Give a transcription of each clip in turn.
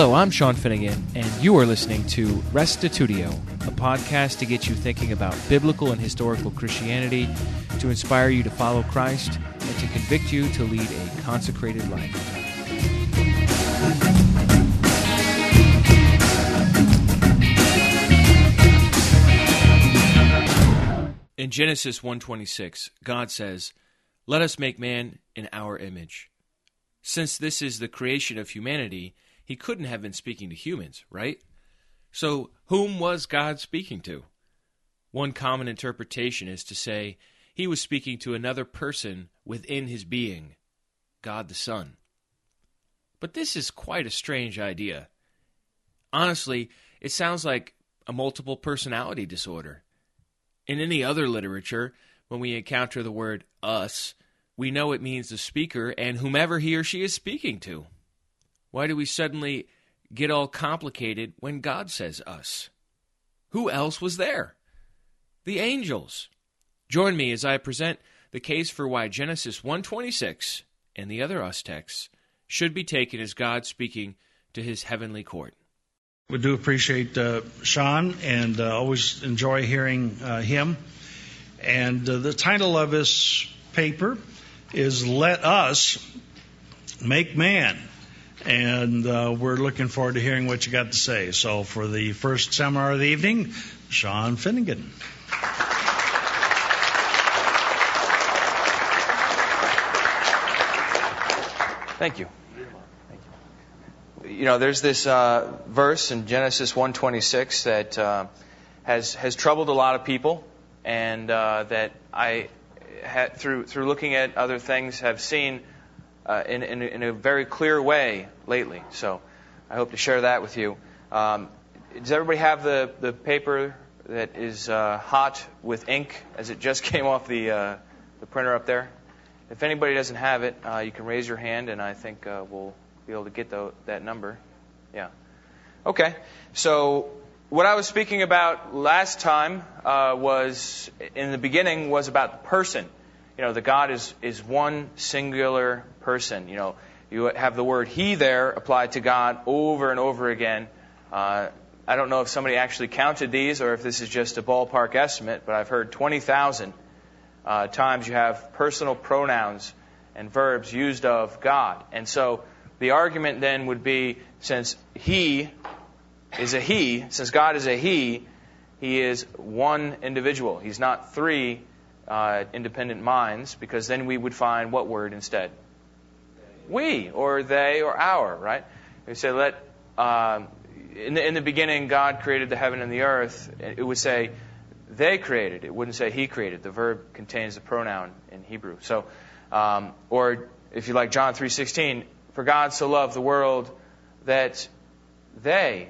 Hello, I'm Sean Finnegan, and you are listening to Restitutio, a podcast to get you thinking about biblical and historical Christianity, to inspire you to follow Christ, and to convict you to lead a consecrated life. In Genesis 1:26, God says, "Let us make man in our image." Since this is the creation of humanity, he couldn't have been speaking to humans, right? So, whom was God speaking to? One common interpretation is to say he was speaking to another person within his being, God the Son. But this is quite a strange idea. Honestly, it sounds like a multiple personality disorder. In any other literature, when we encounter the word us, we know it means the speaker and whomever he or she is speaking to. Why do we suddenly get all complicated when God says us? Who else was there? The angels. Join me as I present the case for why Genesis 126 and the other us texts should be taken as God speaking to his heavenly court. We do appreciate uh, Sean and uh, always enjoy hearing uh, him. And uh, the title of his paper is Let Us Make Man and uh, we're looking forward to hearing what you got to say. So, for the first seminar of the evening, Sean Finnegan. Thank you. Thank you. You know, there's this uh, verse in Genesis 1:26 that uh, has has troubled a lot of people, and uh, that I, had, through through looking at other things, have seen uh, in, in, in, a very clear way lately. So I hope to share that with you. Um, does everybody have the, the paper that is uh, hot with ink as it just came off the, uh, the printer up there? If anybody doesn't have it, uh, you can raise your hand, and I think uh, we'll be able to get the, that number. Yeah. Okay. So what I was speaking about last time was in the beginning was about the person you know, the God is, is one singular person. You know, you have the word He there applied to God over and over again. Uh, I don't know if somebody actually counted these or if this is just a ballpark estimate, but I've heard 20,000 uh, times you have personal pronouns and verbs used of God. And so the argument then would be since He is a He, since God is a He, He is one individual. He's not three uh, independent minds, because then we would find what word instead? We, or they, or our, right? We say, let, uh, in, the, in the beginning, God created the heaven and the earth. It would say, they created. It wouldn't say he created. The verb contains the pronoun in Hebrew. So, um, or if you like John 3:16, for God so loved the world that they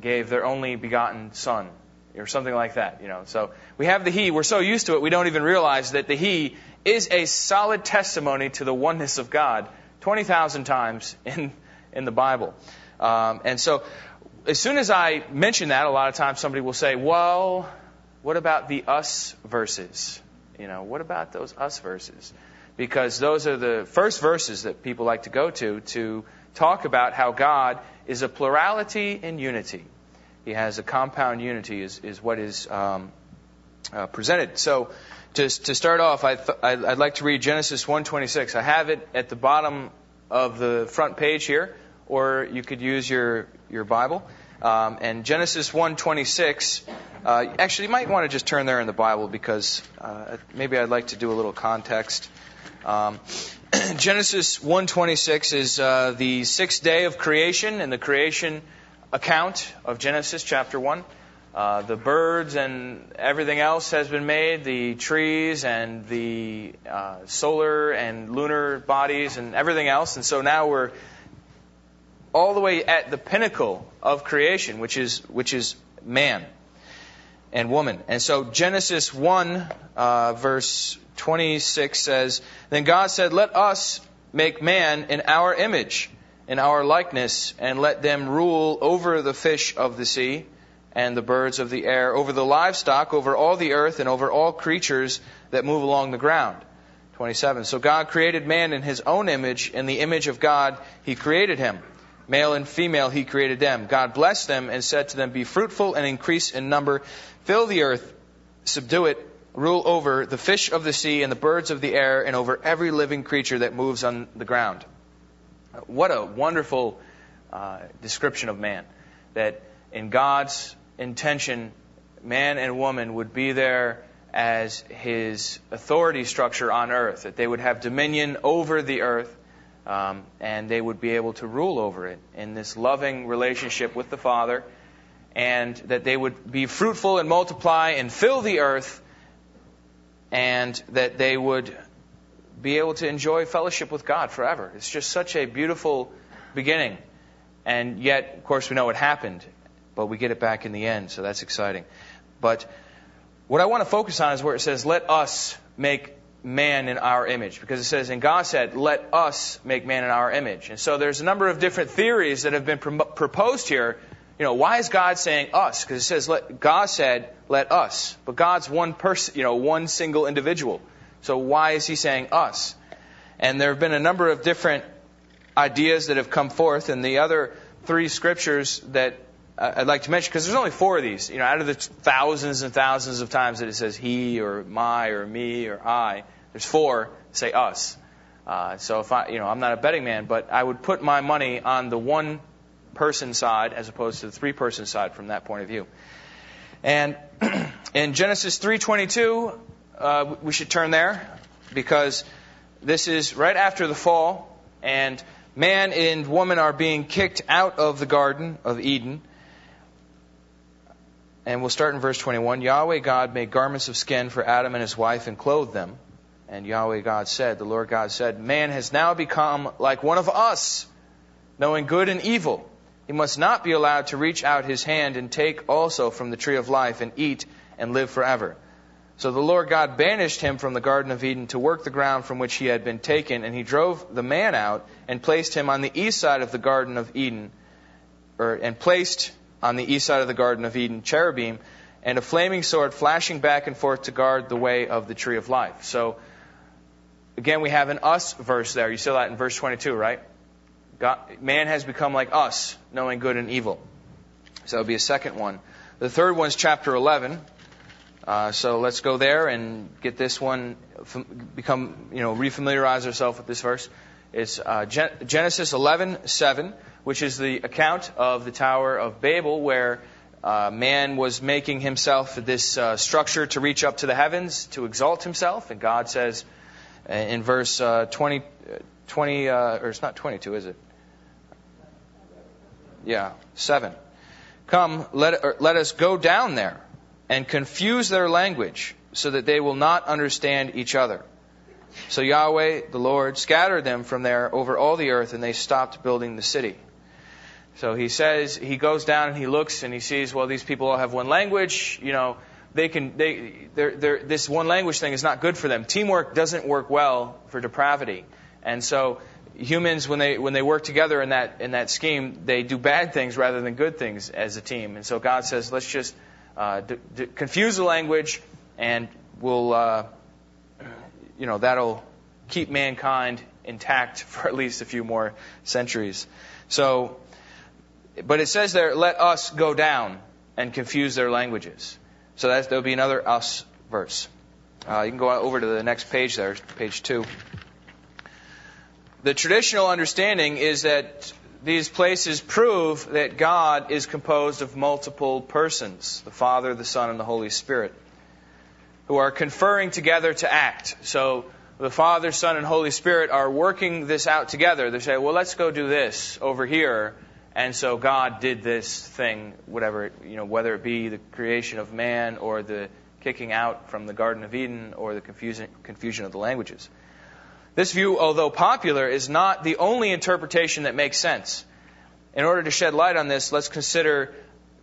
gave their only begotten Son or something like that, you know. So we have the He. We're so used to it, we don't even realize that the He is a solid testimony to the oneness of God 20,000 times in, in the Bible. Um, and so as soon as I mention that, a lot of times somebody will say, well, what about the us verses? You know, what about those us verses? Because those are the first verses that people like to go to to talk about how God is a plurality in unity. He has a compound unity, is, is what is um, uh, presented. So, to, to start off, I th- I'd like to read Genesis 1:26. I have it at the bottom of the front page here, or you could use your your Bible. Um, and Genesis 1:26. Uh, actually, you might want to just turn there in the Bible because uh, maybe I'd like to do a little context. Um, Genesis 1:26 is uh, the sixth day of creation, and the creation account of Genesis chapter 1. Uh, the birds and everything else has been made, the trees and the uh, solar and lunar bodies and everything else. And so now we're all the way at the pinnacle of creation, which is, which is man and woman. And so Genesis 1, uh, verse 26 says, Then God said, Let us make man in our image in our likeness, and let them rule over the fish of the sea and the birds of the air, over the livestock, over all the earth, and over all creatures that move along the ground. 27. So God created man in his own image. In the image of God, he created him. Male and female, he created them. God blessed them and said to them, Be fruitful and increase in number, fill the earth, subdue it, rule over the fish of the sea and the birds of the air, and over every living creature that moves on the ground. What a wonderful uh, description of man. That in God's intention, man and woman would be there as his authority structure on earth, that they would have dominion over the earth um, and they would be able to rule over it in this loving relationship with the Father, and that they would be fruitful and multiply and fill the earth, and that they would be able to enjoy fellowship with God forever. It's just such a beautiful beginning. And yet, of course, we know what happened, but we get it back in the end, so that's exciting. But what I want to focus on is where it says, Let us make man in our image because it says, and God said, let us make man in our image. And so there's a number of different theories that have been proposed here. You know, why is God saying us? Because it says, let, God said, let us. But God's one person, you know, one single individual. So why is he saying us? And there have been a number of different ideas that have come forth, and the other three scriptures that I'd like to mention, because there's only four of these, you know, out of the thousands and thousands of times that it says he or my or me or I, there's four say us. Uh, so if I, you know, I'm not a betting man, but I would put my money on the one person side as opposed to the three person side from that point of view. And in Genesis 3:22, uh, we should turn there because this is right after the fall, and man and woman are being kicked out of the Garden of Eden. And we'll start in verse 21. Yahweh God made garments of skin for Adam and his wife and clothed them. And Yahweh God said, the Lord God said, Man has now become like one of us, knowing good and evil. He must not be allowed to reach out his hand and take also from the tree of life and eat and live forever. So the Lord God banished him from the Garden of Eden to work the ground from which he had been taken, and he drove the man out and placed him on the east side of the Garden of Eden, or, and placed on the east side of the Garden of Eden cherubim and a flaming sword flashing back and forth to guard the way of the tree of life. So Again, we have an us verse there. You saw that in verse 22, right? God, man has become like us, knowing good and evil. So that would be a second one. The third one is chapter 11. Uh, so let's go there and get this one, become, you know, refamiliarize ourselves with this verse. It's uh, Genesis 11:7, which is the account of the Tower of Babel, where uh, man was making himself this uh, structure to reach up to the heavens, to exalt himself, and God says, uh, in verse uh, 20, 20 uh, or it's not 22, is it? Yeah, 7. Come, let, let us go down there and confuse their language so that they will not understand each other. So Yahweh, the Lord, scattered them from there over all the earth, and they stopped building the city. So he says, he goes down and he looks and he sees, well, these people all have one language. You know, they can they they're, they're, this one language thing is not good for them. Teamwork doesn't work well for depravity, and so humans when they when they work together in that in that scheme, they do bad things rather than good things as a team. And so God says, let's just uh, d- d- confuse the language, and we'll uh, you know that'll keep mankind intact for at least a few more centuries. So, but it says there, let us go down and confuse their languages. So that will be another us verse. Uh, you can go over to the next page there, page two. The traditional understanding is that these places prove that God is composed of multiple persons the Father, the Son, and the Holy Spirit who are conferring together to act. So the Father, Son, and Holy Spirit are working this out together. They say, well, let's go do this over here and so God did this thing, whatever, you know, whether it be the creation of man or the kicking out from the Garden of Eden or the confusion, confusion of the languages. This view, although popular, is not the only interpretation that makes sense. In order to shed light on this, let's consider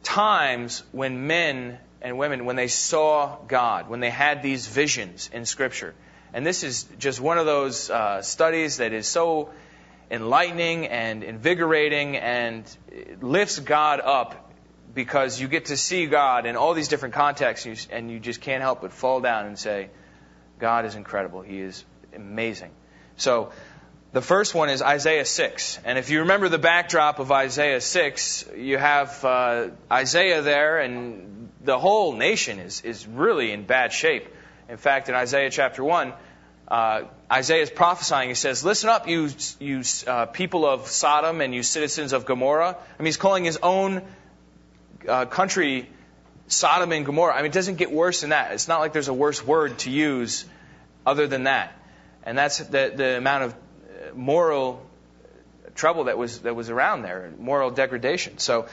times when men and women, when they saw God, when they had these visions in Scripture. And this is just one of those uh, studies that is so enlightening and invigorating and lifts God up because you get to see God in all these different contexts and you just can't help but fall down and say, God is incredible. He is amazing. So, The first one is Isaiah 6. And if you remember the backdrop of Isaiah 6, you have uh, Isaiah there, and the whole nation is, is really in bad shape. In fact, in Isaiah chapter 1, uh, Isaiah is prophesying. He says, Listen up, you, you uh, people of Sodom and you citizens of Gomorrah. I mean, he's calling his own uh, country Sodom and Gomorrah. I mean, it doesn't get worse than that. It's not like there's a worse word to use other than that. And that's the, the amount of moral trouble that was that was around there, moral degradation. So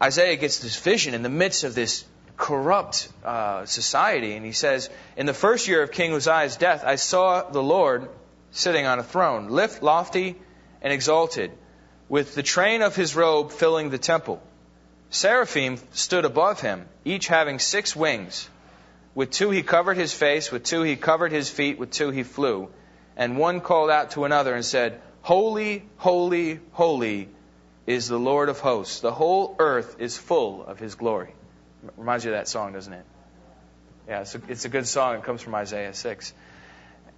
Isaiah gets this vision in the midst of this corrupt uh, society, and he says, "In the first year of King Uzziah's death, I saw the Lord sitting on a throne, lift, lofty, and exalted, with the train of his robe filling the temple. Seraphim stood above him, each having six wings." With two he covered his face, with two he covered his feet, with two he flew. And one called out to another and said, Holy, holy, holy is the Lord of hosts. The whole earth is full of his glory. Reminds you of that song, doesn't it? Yeah, it's a, it's a good song. It comes from Isaiah 6.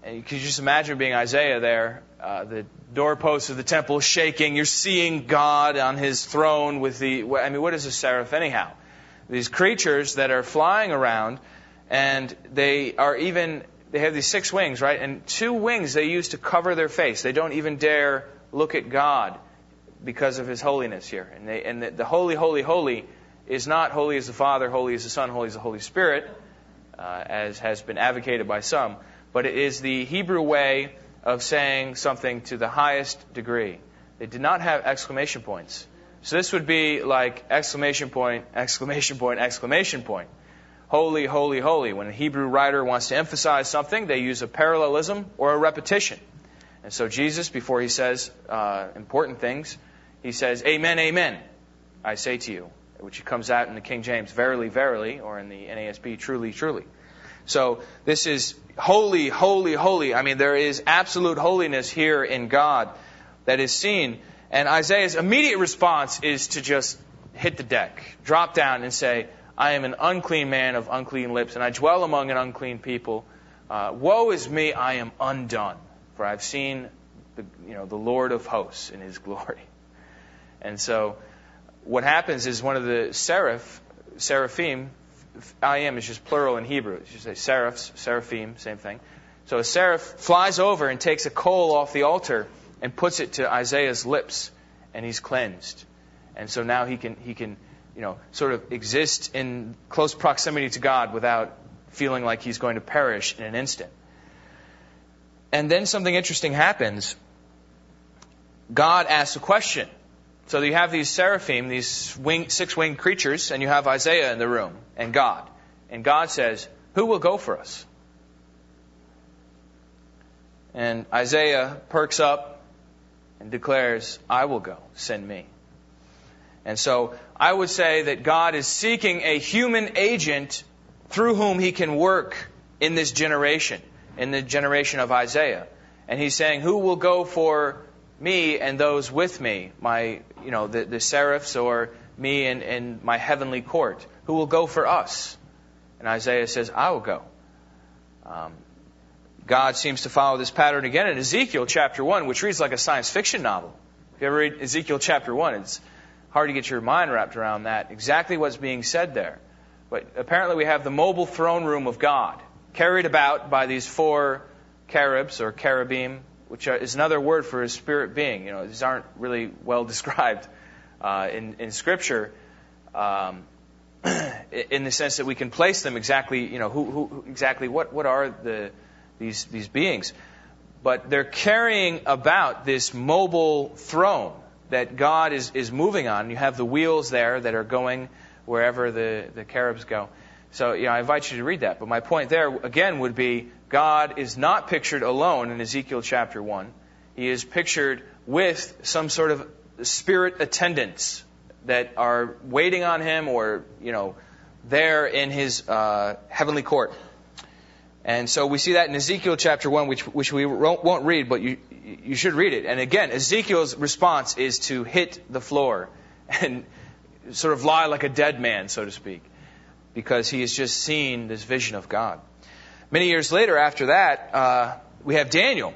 And you can just imagine being Isaiah there, uh, the doorposts of the temple shaking. You're seeing God on his throne with the. I mean, what is a seraph anyhow? These creatures that are flying around, and they are even they have these six wings, right? And two wings they use to cover their face. They don't even dare look at God because of His holiness here. And, they, and the, the holy, holy, holy is not holy as the Father, holy as the Son, holy as the Holy Spirit, uh, as has been advocated by some, but it is the Hebrew way of saying something to the highest degree. They did not have exclamation points. So this would be like exclamation point, exclamation point, exclamation point holy, holy, holy. When a Hebrew writer wants to emphasize something, they use a parallelism or a repetition. And so Jesus, before he says uh, important things, he says, Amen, amen, I say to you, which comes out in the King James, verily, verily, or in the NASB, truly, truly. So this is holy, holy, holy. I mean, there is absolute holiness here in God that is seen. And Isaiah's immediate response is to just hit the deck, drop down and say, I am an unclean man of unclean lips, and I dwell among an unclean people. Uh, woe is me, I am undone, for I've seen the, you know, the Lord of hosts in his glory. And so what happens is one of the seraph, seraphim, I am is just plural in Hebrew. You say seraphs, seraphim, same thing. So a seraph flies over and takes a coal off the altar and puts it to Isaiah's lips, and he's cleansed. And so now he can, he can you know, sort of exist in close proximity to God without feeling like he's going to perish in an instant. And then something interesting happens. God asks a question. So you have these seraphim, these wing, six winged creatures, and you have Isaiah in the room, and God. And God says, Who will go for us? And Isaiah perks up and declares, I will go, send me. And so I would say that God is seeking a human agent through whom he can work in this generation, in the generation of Isaiah. And he's saying, Who will go for me and those with me, my, you know, the, the seraphs or me and, and my heavenly court? Who will go for us? And Isaiah says, I will go. Um, God seems to follow this pattern again in Ezekiel chapter 1, which reads like a science fiction novel. If you ever read Ezekiel chapter 1, it's hard to get your mind wrapped around that, exactly what's being said there. But apparently, we have the mobile throne room of God, carried about by these four cherubs or cherubim, which is another word for a spirit being. You know, these aren't really well described uh, in, in Scripture. Um, in the sense that we can place them exactly, you know, who, who, exactly what, what are the, these, these beings. But they're carrying about this mobile throne that God is, is moving on. You have the wheels there that are going wherever the, the cherubs go. So, you know, I invite you to read that. But my point there, again, would be God is not pictured alone in Ezekiel chapter 1. He is pictured with some sort of spirit attendants that are waiting on him or, you know, there in his uh, heavenly court. And so we see that in Ezekiel chapter 1, which, which we won't read, but you, you should read it. And again, Ezekiel's response is to hit the floor and sort of lie like a dead man, so to speak, because he has just seen this vision of God. Many years later, after that, uh, we have Daniel.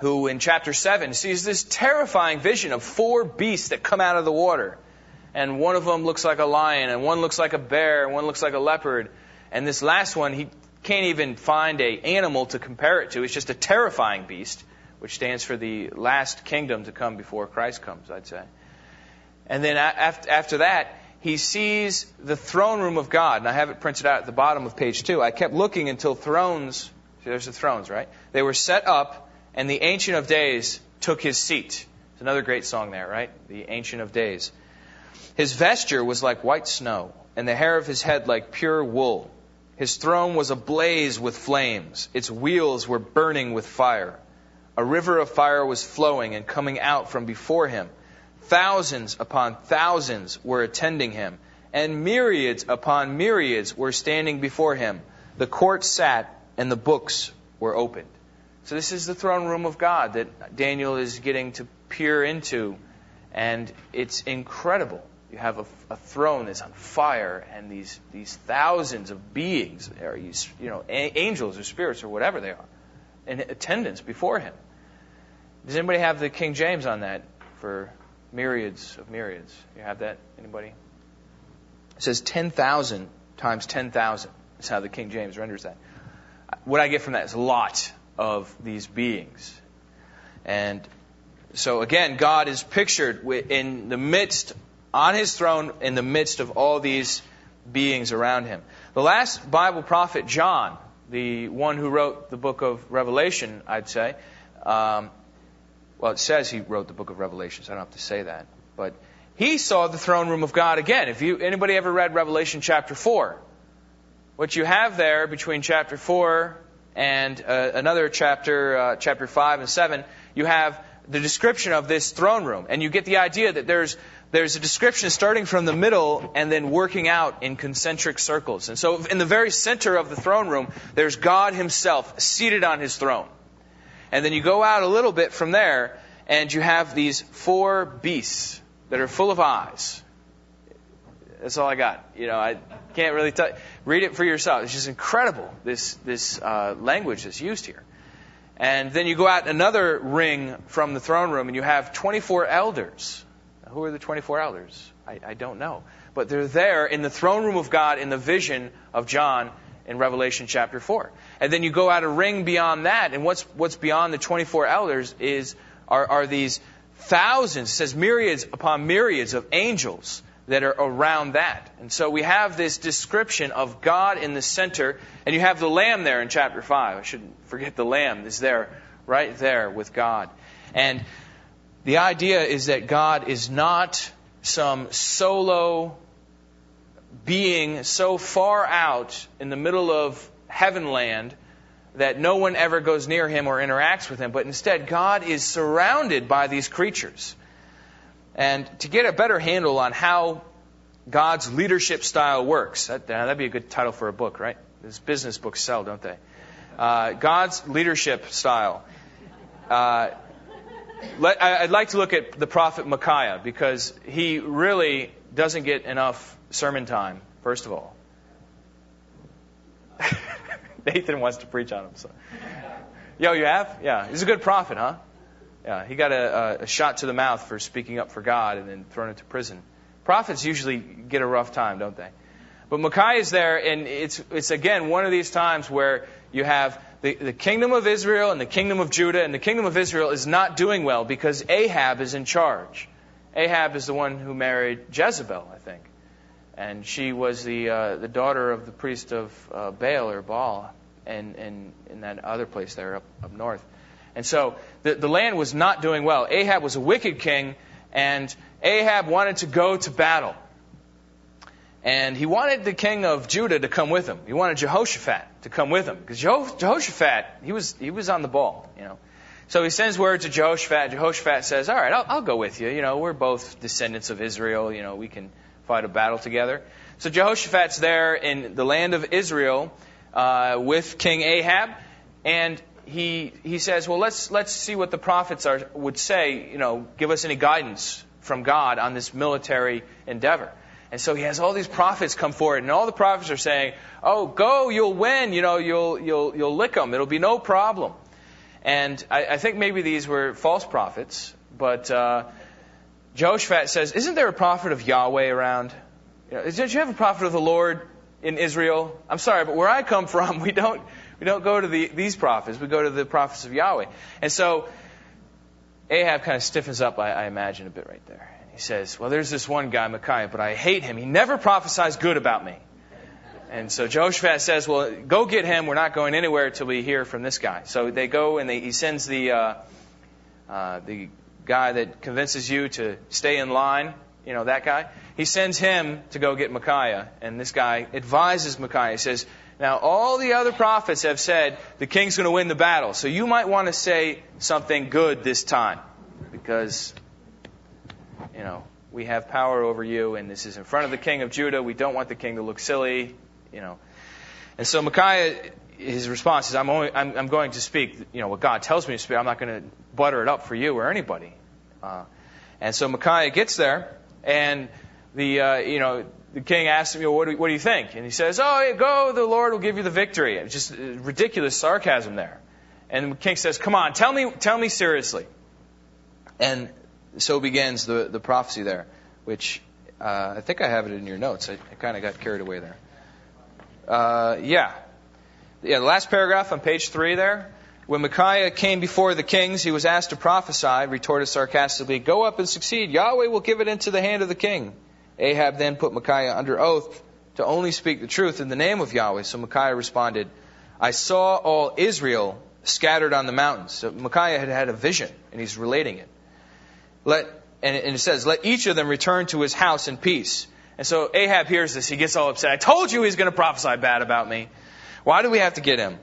who in chapter 7 sees this terrifying vision of four beasts that come out of the water. And one of them looks like a lion, and one looks like a bear, and one looks like a leopard. And this last one, he can't even find a animal to compare it to. It's just a terrifying beast, which stands for the last kingdom to come before Christ comes, I'd say. And then after that, he sees the throne room of God. And I have it printed out at the bottom of page two. I kept looking until thrones, there's the thrones, right? They were set up, and the Ancient of Days took his seat. It's another great song there, right? The Ancient of Days. His vesture was like white snow, and the hair of his head like pure wool. His throne was ablaze with flames. Its wheels were burning with fire. A river of fire was flowing and coming out from before him. Thousands upon thousands were attending him, and myriads upon myriads were standing before him. The court sat, and the books were opened. So, this is the throne room of God that Daniel is getting to peer into, and it's incredible. You have a, a throne that's on fire, and these, these thousands of beings, or these, you know, a- angels or spirits or whatever they are, in attendance before him. Does anybody have the King James on that for myriads of myriads? You have that? Anybody? It says 10,000 times 10,000 is how the King James renders that. What I get from that is a lot of these beings. And so again, God is pictured in the midst on his throne in the midst of all these beings around him. The last Bible prophet, John, the one who wrote the book of Revelation, I'd say, um, well, it says he wrote the book of Revelations. I don't have to say that. But he saw the throne room of God again. If you, anybody ever read Revelation chapter 4? What you have there between chapter 4 and uh, another chapter, uh, chapter 5 and 7, you have the description of this throne room. And you get the idea that there's there's a description starting from the middle and then working out in concentric circles. And so, in the very center of the throne room, there's God Himself seated on His throne. And then you go out a little bit from there, and you have these four beasts that are full of eyes. That's all I got. You know, I can't really tell. Read it for yourself. It's just incredible this this uh, language that's used here. And then you go out another ring from the throne room, and you have 24 elders who are the 24 elders? I, I don't know. But they're there in the throne room of God in the vision of John in Revelation chapter 4. And then you go out a ring beyond that, and what's, what's beyond the 24 elders is, are, are these thousands, says myriads upon myriads of angels that are around that. And so we have this description of God in the center, and you have the Lamb there in chapter 5. I shouldn't forget the Lamb is there, right there with God. And the idea is that God is not some solo being so far out in the middle of heaven land that no one ever goes near him or interacts with him, but instead God is surrounded by these creatures. And to get a better handle on how God's leadership style works, that, would be a good title for a book, right? These business books sell, don't they? Uh, God's leadership style. Uh, let, I'd like to look at the prophet Micaiah because he really doesn't get enough sermon time, first of all. Nathan wants to preach on him. So. Yo, you have? Yeah. He's a good prophet, huh? Yeah. He got a, a shot to the mouth for speaking up for God and then thrown into prison. Prophets usually get a rough time, don't they? But Micaiah is there, and it's, it's again one of these times where you have the, the kingdom of Israel and the kingdom of Judah, and the kingdom of Israel is not doing well because Ahab is in charge. Ahab is the one who married Jezebel, I think. And she was the, uh, the daughter of the priest of uh, Baal or Baal and in that other place there up, up north. And so the, the land was not doing well. Ahab was a wicked king, and Ahab wanted to go to battle. And he wanted the king of Judah to come with him. He wanted Jehoshaphat to come with him because Jehoshaphat he was he was on the ball, you know. So he sends word to Jehoshaphat. Jehoshaphat says, "All right, I'll, I'll go with you. You know, we're both descendants of Israel. You know, we can fight a battle together." So Jehoshaphat's there in the land of Israel uh, with King Ahab, and he he says, "Well, let's let's see what the prophets are would say. You know, give us any guidance from God on this military endeavor." And so he has all these prophets come forward, and all the prophets are saying, "Oh, go, you'll win. You know, you'll you'll you'll lick them. It'll be no problem." And I, I think maybe these were false prophets, but uh, Jehoshaphat says, Isn't there a prophet of Yahweh around? You know, don't you have a prophet of the Lord in Israel? I'm sorry, but where I come from, we don't, we don't go to the, these prophets. We go to the prophets of Yahweh. And so Ahab kind of stiffens up, I, I imagine, a bit right there. He says, Well, there's this one guy, Micaiah, but I hate him. He never prophesies good about me. And so Jehoshaphat says, Well, go get him. We're not going anywhere until we hear from this guy. So they go and they, he sends the, uh, uh, the guy that convinces you to stay in line, you know, that guy. He sends him to go get Micaiah. And this guy advises Micaiah. He says, Now, all the other prophets have said the king's going to win the battle. So you might want to say something good this time. Because, you know, we have power over you, and this is in front of the king of Judah. We don't want the king to look silly you know. And so Micaiah, his response is, I'm, only, I'm, I'm going to speak, you know, what God tells me to speak. I'm not going to butter it up for you or anybody. Uh, and so Micaiah gets there, and the, uh, you know, the king asks him, what do, what do you think? And he says, oh, yeah, go, the Lord will give you the victory. Just ridiculous sarcasm there. And the king says, come on, tell me, tell me seriously. And so begins the, the prophecy there, which uh, I think I have it in your notes. I, I kind of got carried away there. Uh, yeah. Yeah, the last paragraph on page three there. When Micaiah came before the kings, he was asked to prophesy, retorted sarcastically, Go up and succeed. Yahweh will give it into the hand of the king. Ahab then put Micaiah under oath to only speak the truth in the name of Yahweh. So Micaiah responded, I saw all Israel scattered on the mountains. So Micaiah had had a vision, and he's relating it. Let, and it says, Let each of them return to his house in peace. And so Ahab hears this. He gets all upset. I told you he's going to prophesy bad about me. Why do we have to get him?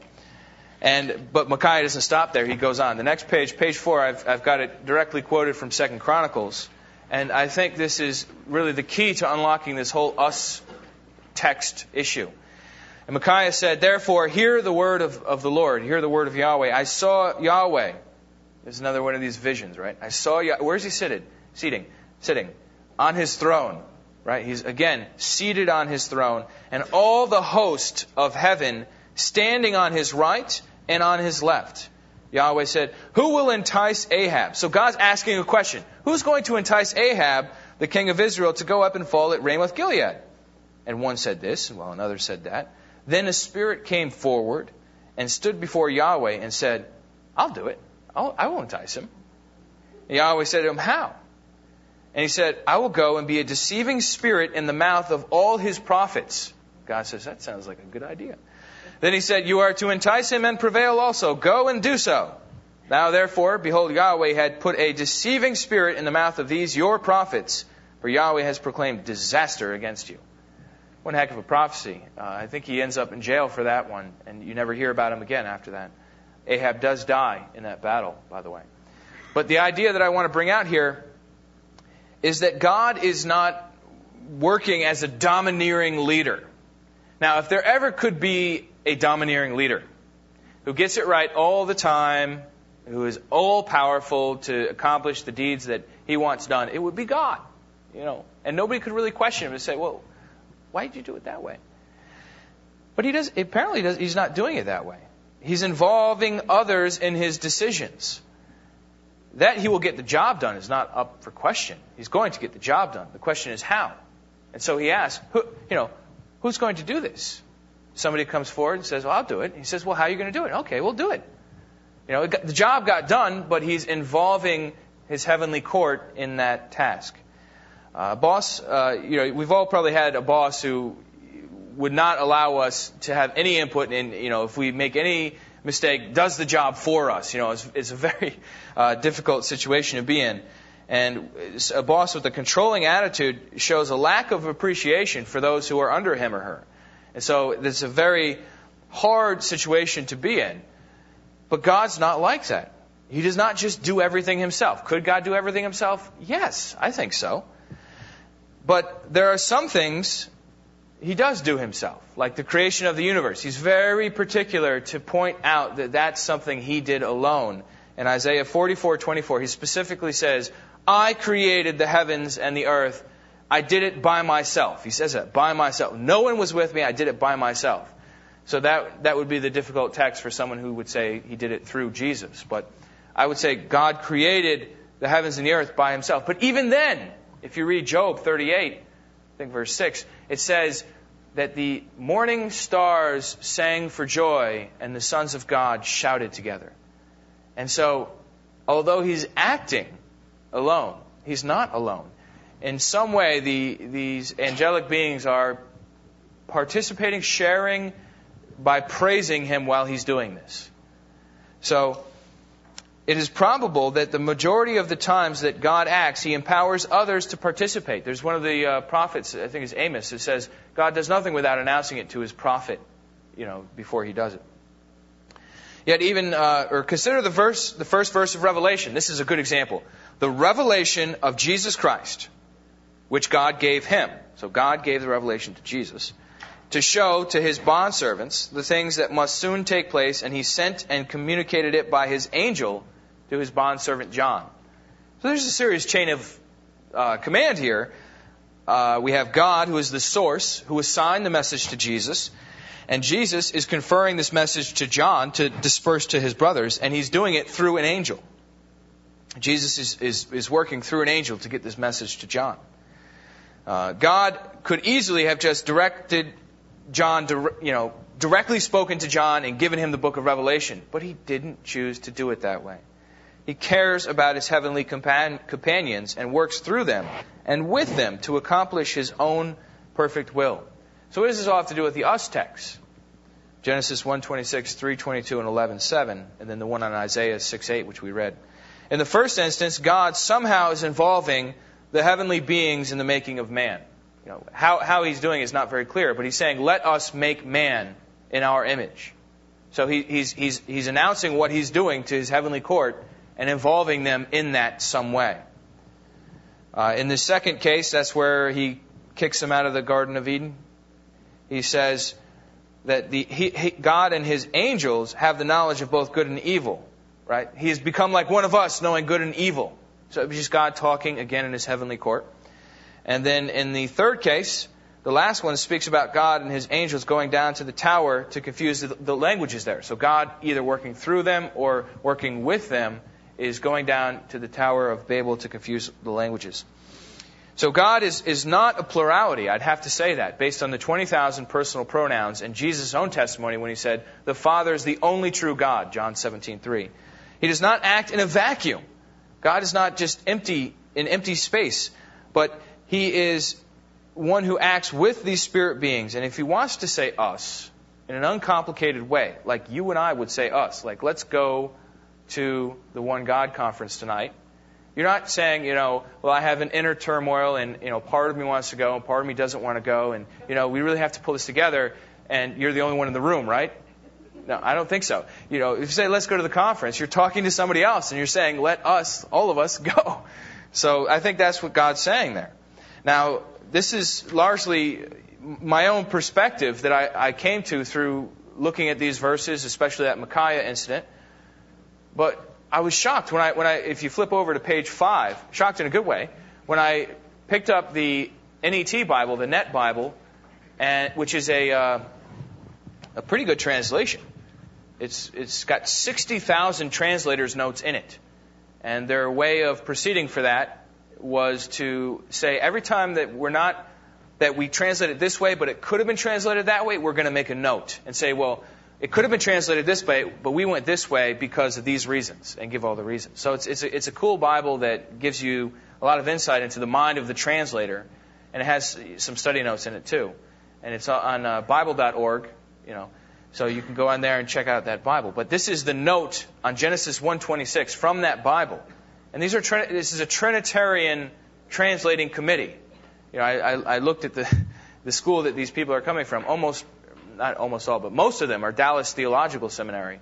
And but Micaiah doesn't stop there. He goes on. The next page, page four, I've, I've got it directly quoted from Second Chronicles, and I think this is really the key to unlocking this whole us text issue. And Micaiah said, Therefore, hear the word of, of the Lord, hear the word of Yahweh. I saw Yahweh. There's another one of these visions, right? I saw Yah- where's he seated? Seating, sitting on his throne Right? He's again seated on his throne, and all the host of heaven standing on his right and on his left. Yahweh said, Who will entice Ahab? So God's asking a question. Who's going to entice Ahab, the king of Israel, to go up and fall at Ramoth Gilead? And one said this, while another said that. Then a spirit came forward and stood before Yahweh and said, I'll do it. I'll, I will entice him. And Yahweh said to him, How? And he said, I will go and be a deceiving spirit in the mouth of all his prophets. God says, That sounds like a good idea. Then he said, You are to entice him and prevail also. Go and do so. Now therefore, behold, Yahweh had put a deceiving spirit in the mouth of these your prophets, for Yahweh has proclaimed disaster against you. One heck of a prophecy. Uh, I think he ends up in jail for that one, and you never hear about him again after that. Ahab does die in that battle, by the way. But the idea that I want to bring out here is that God is not working as a domineering leader. Now, if there ever could be a domineering leader who gets it right all the time, who is all powerful to accomplish the deeds that he wants done, it would be God. You know, and nobody could really question him and say, "Well, why did you do it that way?" But he does. Apparently, does, he's not doing it that way. He's involving others in his decisions. That he will get the job done is not up for question. He's going to get the job done. The question is how. And so he asks, who, you know, who's going to do this? Somebody comes forward and says, well, I'll do it. He says, well, how are you going to do it? Okay, we'll do it. You know, the job got done, but he's involving his heavenly court in that task. Uh, boss, uh, you know, we've all probably had a boss who would not allow us to have any input in, you know, if we make any mistake does the job for us. You know, it's, it's a very uh, difficult situation to be in. And a boss with a controlling attitude shows a lack of appreciation for those who are under him or her. And so it's a very hard situation to be in. But God's not like that. He does not just do everything himself. Could God do everything himself? Yes, I think so. But there are some things he does do himself, like the creation of the universe. He's very particular to point out that that's something he did alone. In Isaiah 44:24, he specifically says, "I created the heavens and the earth. I did it by myself." He says that, by myself. No one was with me. I did it by myself. So that, that would be the difficult text for someone who would say he did it through Jesus. But I would say God created the heavens and the earth by himself. But even then, if you read Job 38, I think verse 6, it says that the morning stars sang for joy and the sons of God shouted together. And so, although he's acting alone, he's not alone. In some way, the, these angelic beings are participating, sharing, by praising him while he's doing this. So, it is probable that the majority of the times that God acts, he empowers others to participate. There's one of the uh, prophets, I think it's Amos, that says, God does nothing without announcing it to his prophet, you know, before he does it. Yet even, uh, or consider the verse, the first verse of Revelation. This is a good example. The revelation of Jesus Christ, which God gave him. So God gave the revelation to Jesus to show to his bondservants the things that must soon take place, and he sent and communicated it by his angel to his bondservant John. So there's a serious chain of uh, command here. Uh, we have God, who is the source, who assigned the message to Jesus, and Jesus is conferring this message to John to disperse to his brothers, and he's doing it through an angel. Jesus is, is, is working through an angel to get this message to John. Uh, God could easily have just directed John, you know, directly spoken to John and given him the book of Revelation, but he didn't choose to do it that way. He cares about his heavenly companions and works through them and with them to accomplish his own perfect will. So what does this all have to do with the us text? Genesis 1:26, 3:22 and 11:7, and then the one on Isaiah 6:8 which we read. In the first instance, God somehow is involving the heavenly beings in the making of man. You know, how, how he's doing is not very clear, but he's saying, let us make man in our image. So he, he's, he's, he's announcing what he's doing to his heavenly court and involving them in that some way. Uh, in the second case, that's where he kicks them out of the Garden of Eden. He says that the, he, he, God and his angels have the knowledge of both good and evil. Right? He has become like one of us, knowing good and evil. So it was just God talking again in his heavenly court. And then in the third case, the last one speaks about God and his angels going down to the tower to confuse the, the, languages there. So God either working through them or working with them is going down to the Tower of Babel to confuse the languages. So God is, is not a plurality. I'd have to say that based on the 20,000 personal pronouns and Jesus' own testimony when he said, the Father is the only true God, John 17:3. He does not act in a vacuum. God is not just empty in empty space, but he is one who acts with these spirit beings. And if he wants to say us in an uncomplicated way, like you and I would say us, like let's go to the One God conference tonight. You're not saying, you know, well, I have an inner turmoil and, you know, part of me wants to go and part of me doesn't want to go and, you know, we really have to pull this together and you're the only one in the room, right? No, I don't think so. You know, if you say, let's go to the conference, you're talking to somebody else and you're saying, let us, all of us, go. So I think that's what God's saying there. Now, this is largely my own perspective that I, I came to through looking at these verses, especially that Micaiah incident. But I was shocked when I, when I, if you flip over to page five, shocked in a good way, when I picked up the NET Bible, the Net Bible, and, which is a, uh, a pretty good translation. It's, it's got 60,000 translators' notes in it. And their way of proceeding for that was to say every time that we're not that we translate it this way, but it could have been translated that way, we're going to make a note and say, well, it could have been translated this way, but we went this way because of these reasons, and give all the reasons. So it's it's a, it's a cool Bible that gives you a lot of insight into the mind of the translator, and it has some study notes in it too, and it's on uh, Bible.org, you know. So you can go on there and check out that Bible. But this is the note on Genesis 1:26 from that Bible. And these are this is a Trinitarian translating committee. You know, I, I, I looked at the the school that these people are coming from. Almost, not almost all, but most of them are Dallas Theological Seminary,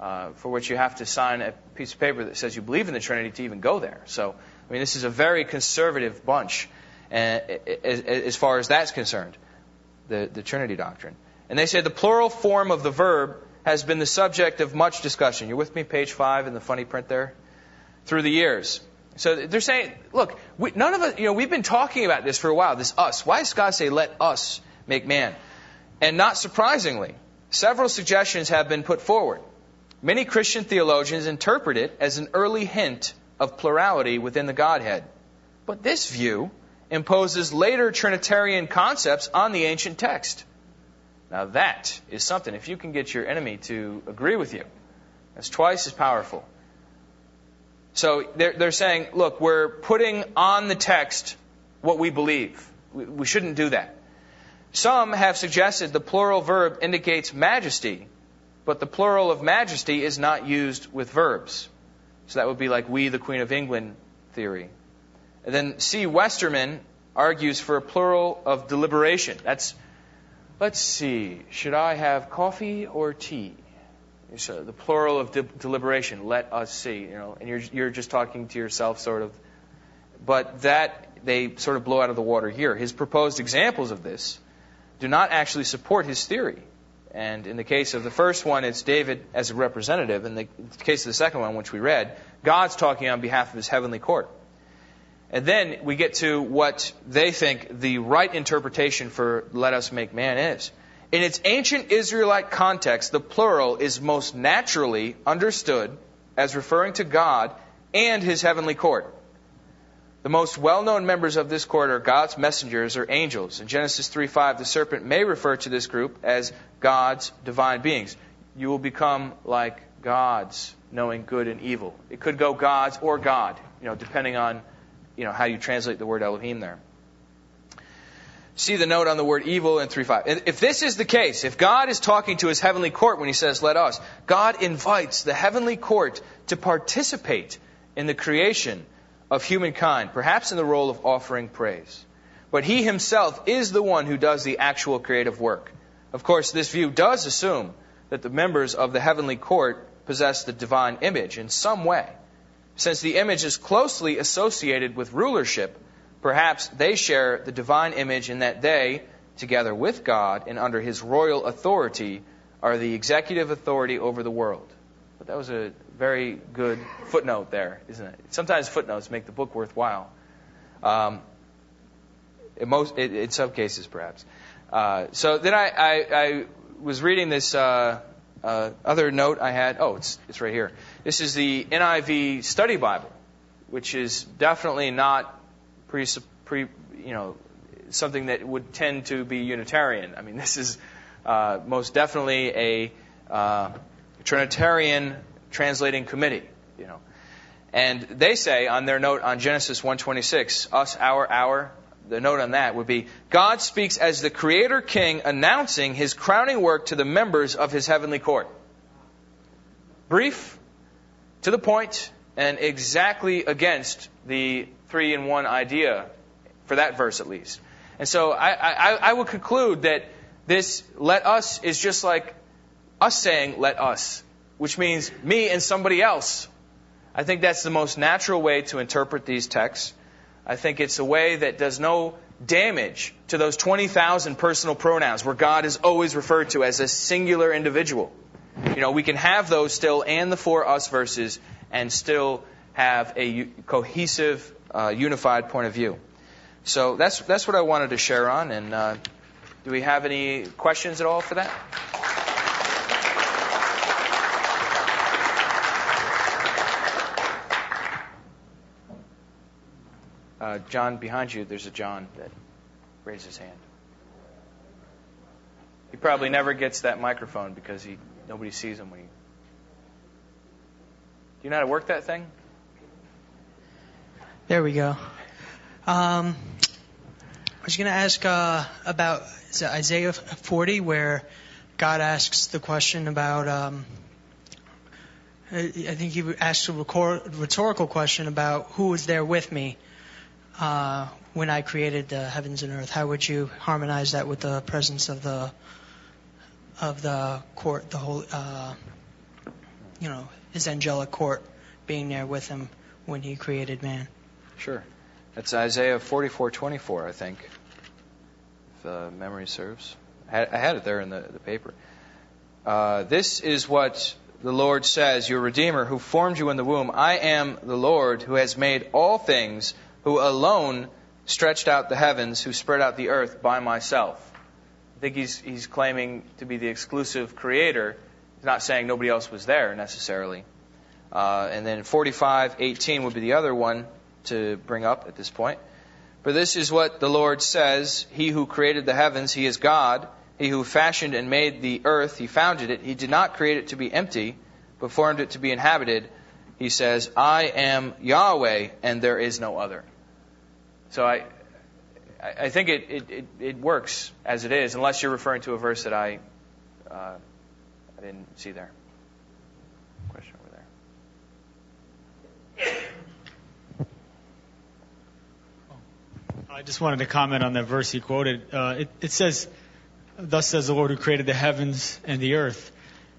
uh, for which you have to sign a piece of paper that says you believe in the Trinity to even go there. So, I mean, this is a very conservative bunch, uh, as, as far as that's concerned, the the Trinity doctrine. And they say the plural form of the verb has been the subject of much discussion. You're with me, page five in the funny print there through the years. So they're saying, look, we, none of us, you know, we've been talking about this for a while, this us. Why does God say, let us make man? And not surprisingly, several suggestions have been put forward. Many Christian theologians interpret it as an early hint of plurality within the Godhead. But this view imposes later Trinitarian concepts on the ancient text. Now that is something, if you can get your enemy to agree with you, that's twice as powerful. So they're, they're saying, look, we're putting on the text what we believe. We, we shouldn't do that. Some have suggested the plural verb indicates majesty, but the plural of majesty is not used with verbs. So that would be like we, the Queen of England theory. And then C. Westermann argues for a plural of deliberation. That's, let's see, should I have coffee or tea? So the plural of de- deliberation, let us see, you know, and you're, you're just talking to yourself, sort of. But that they sort of blow out of the water here. His proposed examples of this do not actually support his theory. And in the case of the first one, it's David as a representative. In the case of the second one, which we read, God's talking on behalf of his heavenly court. And then we get to what they think the right interpretation for let us make man is. In its ancient Israelite context, the plural is most naturally understood as referring to God and his heavenly court. The most well-known members of this court are God's messengers or angels. In Genesis 3:5, the serpent may refer to this group as God's divine beings. You will become like gods, knowing good and evil. It could go gods or God, you know, depending on, you know, how you translate the word Elohim there. See the note on the word evil in 3.5. If this is the case, if God is talking to his heavenly court when he says, let us, God invites the heavenly court to participate in the creation of humankind, perhaps in the role of offering praise. But he himself is the one who does the actual creative work. Of course, this view does assume that the members of the heavenly court possess the divine image in some way. Since the image is closely associated with rulership, Perhaps they share the divine image in that they, together with God and under his royal authority, are the executive authority over the world. But that was a very good footnote there, isn't it? Sometimes footnotes make the book worthwhile. Um, in, most, in some cases, perhaps. Uh, so then I, I, I, was reading this uh, uh, other note I had. Oh, it's, it's right here. This is the NIV Study Bible, which is definitely not pre, pre, you know, something that would tend to be Unitarian. I mean, this is uh, most definitely a uh, Trinitarian translating committee, you know. And they say on their note on Genesis 1:26, us, our, our, the note on that would be God speaks as the Creator King announcing His crowning work to the members of His heavenly court. Brief, to the point, and exactly against the three in one idea for that verse at least. And so I, I, I would conclude that this let us is just like us saying let us, which means me and somebody else. I think that's the most natural way to interpret these texts. I think it's a way that does no damage to those 20,000 personal pronouns where God is always referred to as a singular individual. You know, we can have those still and the for us verses and still have a cohesive uh, unified point of view. So that's that's what I wanted to share on. And uh, do we have any questions at all for that? John, behind you, there's a John that raised his hand. He probably never gets that microphone because he nobody sees him when he. Do you know how to work that thing? There we go. Um, I was going to ask uh, about Isaiah 40, where God asks the question about. Um, I think he asked a rhetorical question about who was there with me uh, when I created the heavens and earth. How would you harmonize that with the presence of the of the court, the whole, uh, you know, his angelic court being there with him when he created man? Sure. That's Isaiah 44:24, I think, if uh, memory serves. I had, it there in the, the paper. Uh, this is what the Lord says, your Redeemer, who formed you in the womb. I am the Lord who has made all things, who alone stretched out the heavens, who spread out the earth by myself. I think he's, he's claiming to be the exclusive creator. He's not saying nobody else was there necessarily. Uh, and then 45:18 would be the other one to bring up at this point. For this is what the Lord says He who created the heavens, He is God. He who fashioned and made the earth, He founded it. He did not create it to be empty, but formed it to be inhabited. He says, I am Yahweh, and there is no other. So I, I think it, it, it, works as it is, unless you're referring to a verse that I, uh, I didn't see there. Question over there. I just wanted to comment on that verse he quoted. Uh, it, it says, Thus says the Lord who created the heavens and the earth.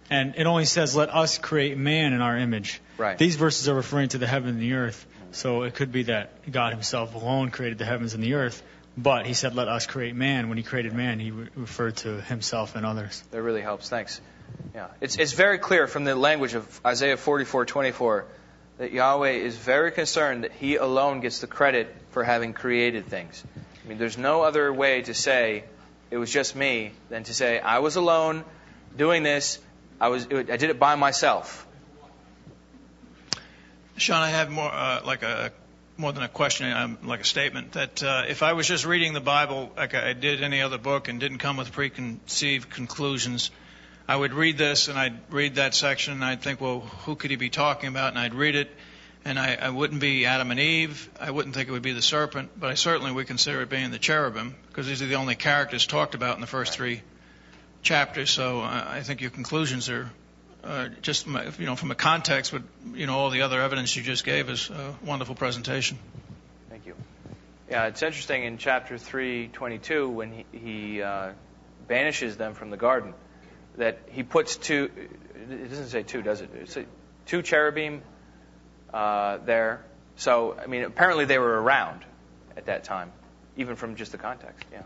And it only says, Let us create man in our image. Right. These verses are referring to the heaven and the earth. So it could be that God himself alone created the heavens and the earth. But he said, Let us create man. When he created man, he re- referred to himself and others. That really helps. Thanks. Yeah, it's it's very clear from the language of Isaiah 44:24 that Yahweh is very concerned that He alone gets the credit for having created things. I mean, there's no other way to say it was just me than to say I was alone doing this. I was I did it by myself. Sean, I have more uh, like a more than a question, um, like a statement that uh, if I was just reading the Bible like I did any other book and didn't come with preconceived conclusions, I would read this and I'd read that section and I'd think, well, who could he be talking about? And I'd read it, and I, I wouldn't be Adam and Eve. I wouldn't think it would be the serpent, but I certainly would consider it being the cherubim because these are the only characters talked about in the first three chapters. So I think your conclusions are uh, just you know from a context with you know all the other evidence you just gave is a wonderful presentation. Thank you. Yeah, it's interesting in chapter 3:22 when he, he uh, banishes them from the garden that he puts two. It doesn't say two, does it? It's two cherubim uh, there. So I mean, apparently they were around at that time, even from just the context. Yeah.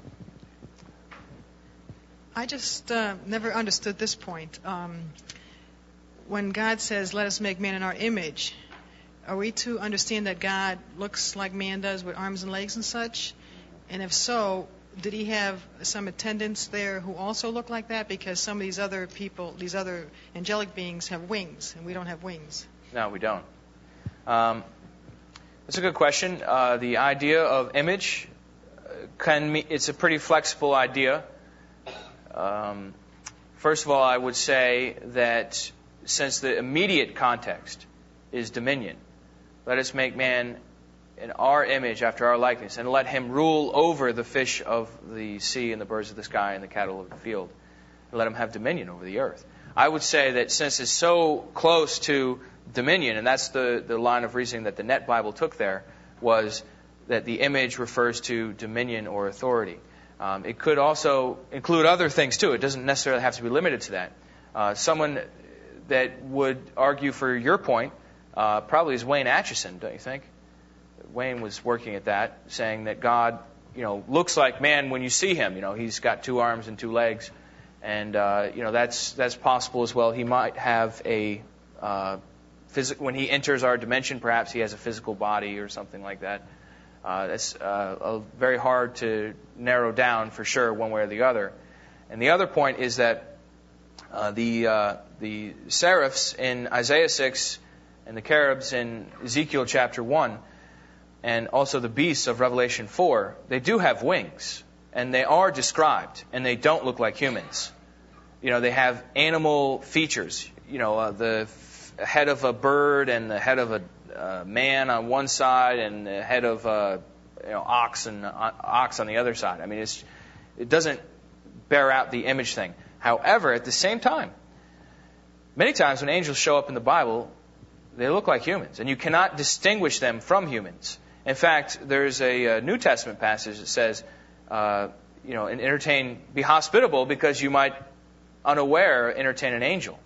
I just uh, never understood this point. Um, when God says, "Let us make man in our image," are we to understand that God looks like man does with arms and legs and such? And if so, did he have some attendants there who also look like that? Because some of these other people, these other angelic beings, have wings, and we don't have wings. No, we don't. Um, that's a good question. Uh, the idea of image can me, it's a pretty flexible idea. Um, first of all, I would say that since the immediate context is dominion, let us make man in our image after our likeness, and let him rule over the fish of the sea and the birds of the sky and the cattle of the field, and let him have dominion over the earth. I would say that since it's so close to dominion, and that's the, the line of reasoning that the Net Bible took there, was that the image refers to dominion or authority. Um, it could also include other things too. It doesn't necessarily have to be limited to that. Uh, someone that would argue for your point uh, probably is Wayne Atchison, don't you think? Wayne was working at that, saying that God, you know, looks like man when you see him. You know, he's got two arms and two legs, and uh, you know that's that's possible as well. He might have a uh, phys- when he enters our dimension, perhaps he has a physical body or something like that. Uh, that's uh, very hard to narrow down for sure, one way or the other. And the other point is that uh, the uh, the seraphs in Isaiah six and the cherubs in Ezekiel chapter one and also the beasts of Revelation 4, they do have wings, and they are described, and they don't look like humans. You know, they have animal features. You know, uh, the f- head of a bird and the head of a uh, man on one side, and the head of a you know, ox and uh, ox on the other side. I mean, it's, it doesn't bear out the image thing. However, at the same time, many times when angels show up in the Bible, they look like humans, and you cannot distinguish them from humans. In fact, there's a, a New Testament passage that says, uh, you know, entertain, be hospitable because you might, unaware, entertain an angel.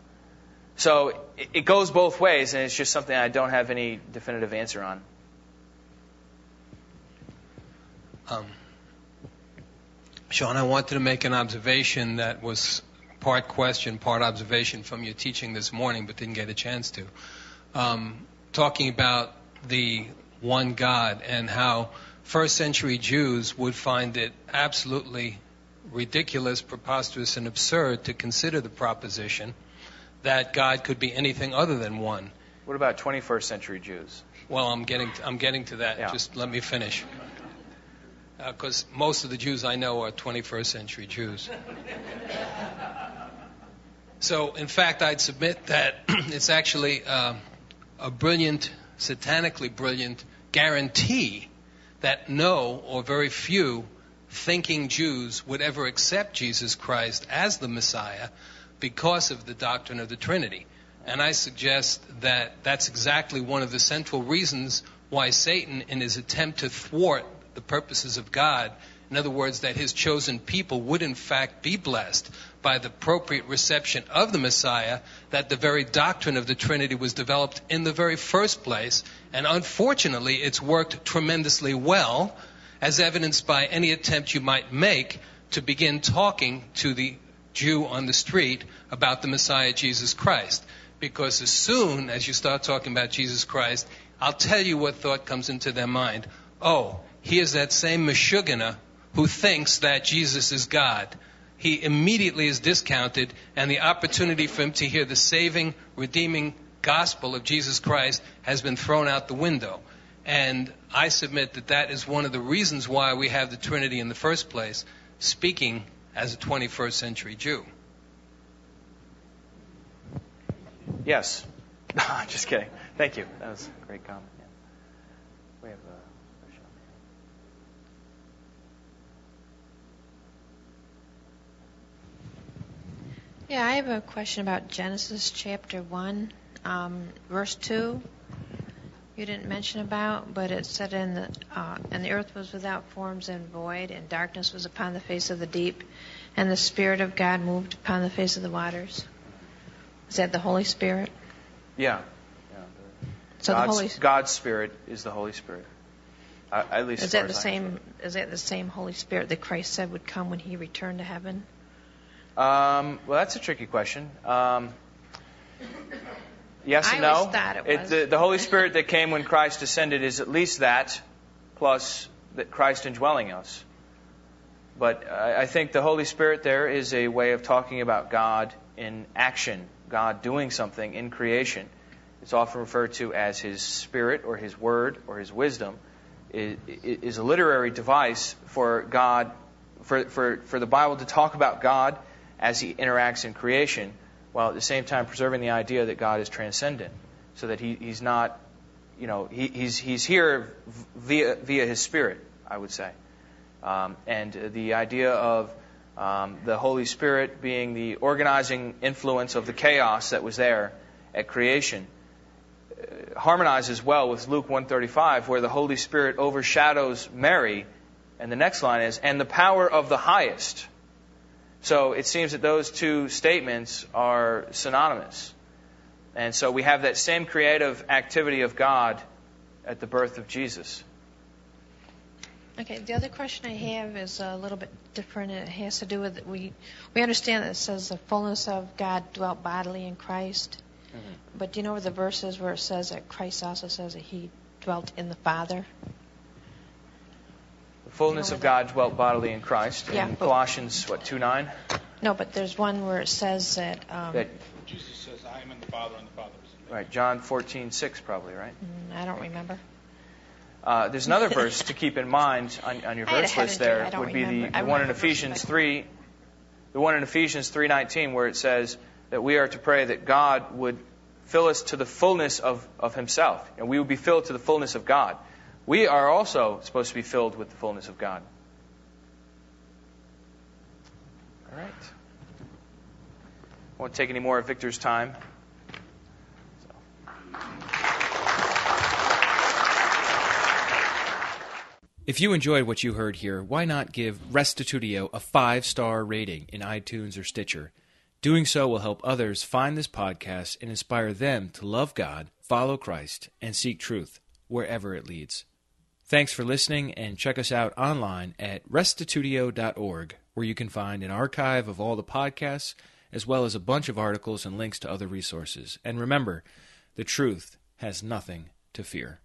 So it, goes both ways, and it's just something I don't have any definitive answer on. Um, Sean, I wanted to make an observation that was part question, part observation from your teaching this morning, but didn't get a chance to. Um, talking about the one God and how first century Jews would find it absolutely ridiculous, preposterous, and absurd to consider the proposition that God could be anything other than one. What about 21st century Jews? Well, I'm getting to, I'm getting to that. Yeah. Just let me finish. Because most of the Jews I know are 21st century Jews. So, in fact, I'd submit that it's actually uh, a brilliant, satanically brilliant guarantee that no or very few thinking Jews would ever accept Jesus Christ as the Messiah because of the doctrine of the Trinity. And I suggest that that's exactly one of the central reasons why Satan, in his attempt to thwart the purposes of God, in other words, that his chosen people would in fact be blessed by the appropriate reception of the Messiah, that the very doctrine of the Trinity was developed in the very first place. And unfortunately, it's worked tremendously well, as evidenced by any attempt you might make to begin talking to the Jew on the street about the Messiah Jesus Christ. Because as soon as you start talking about Jesus Christ, I'll tell you what thought comes into their mind. Oh, here's that same Meshuggah who thinks that Jesus is God. He immediately is discounted, and the opportunity for him to hear the saving, redeeming gospel of Jesus Christ has been thrown out the window. And I submit that that is one of the reasons why we have the Trinity in the first place, speaking as a 21st century Jew. Yes. Just kidding. Thank you. That was a great comment. Yeah. We have uh, Yeah, I have a question about Genesis chapter 1, um, verse 2. You didn't mention about, but it said, in the, uh, And the earth was without forms and void, and darkness was upon the face of the deep, and the Spirit of God moved upon the face of the waters. Is that the Holy Spirit? Yeah. yeah. So God's, the Holy God's Spirit is the Holy Spirit. Uh, at least is that the same? Is that the same Holy Spirit that Christ said would come when He returned to heaven? Um, well, that's a tricky question. Um, yes and no. it was. the, the Holy Spirit that came when Christ descended is at least that, plus that Christ indwelling us. But I, I think the Holy Spirit there is a way of talking about God in action, God doing something in creation. It's often referred to as His Spirit or His Word or His wisdom. It is a literary device for God, for, for, for the Bible to talk about God as he interacts in creation, while at the same time preserving the idea that God is transcendent, so that he, he's not, you know, he, he's, he's here via, via his Spirit, I would say. Um, and the idea of um, the Holy Spirit being the organizing influence of the chaos that was there at creation uh, harmonizes well with Luke 135, where the Holy Spirit overshadows Mary, and the next line is, and the power of the highest. So it seems that those two statements are synonymous. And so we have that same creative activity of God at the birth of Jesus. Okay, the other question I have is a little bit different. It has to do with we we understand that it says the fullness of God dwelt bodily in Christ. Mm-hmm. But do you know where the verse is where it says that Christ also says that He dwelt in the Father? The fullness of God dwelt bodily in Christ. Yeah, in but- Colossians, what, 2 9? No, but there's one where it says that. Um, That, Jesus says, I am in the Father, and the Father is in me. right, John 14 6, probably, right? mm, I don't remember. Uh, there's another verse to keep in mind on, on your I had a verse head list injury. there I don't would be the, remember. I the one in remember verses Ephesians like- 3 the one in Ephesians 3:19 where it says that we are to pray that God would fill us to the fullness of, of himself and we would be filled to the fullness of God. We are also supposed to be filled with the fullness of God. All right. Won't take any more of Victor's time. If you enjoyed what you heard here, why not give Restitutio a five star rating in iTunes or Stitcher? Doing so will help others find this podcast and inspire them to love God, follow Christ, and seek truth wherever it leads. Thanks for listening, and check us out online at restitutio.org, where you can find an archive of all the podcasts, as well as a bunch of articles and links to other resources. And remember, the truth has nothing to fear.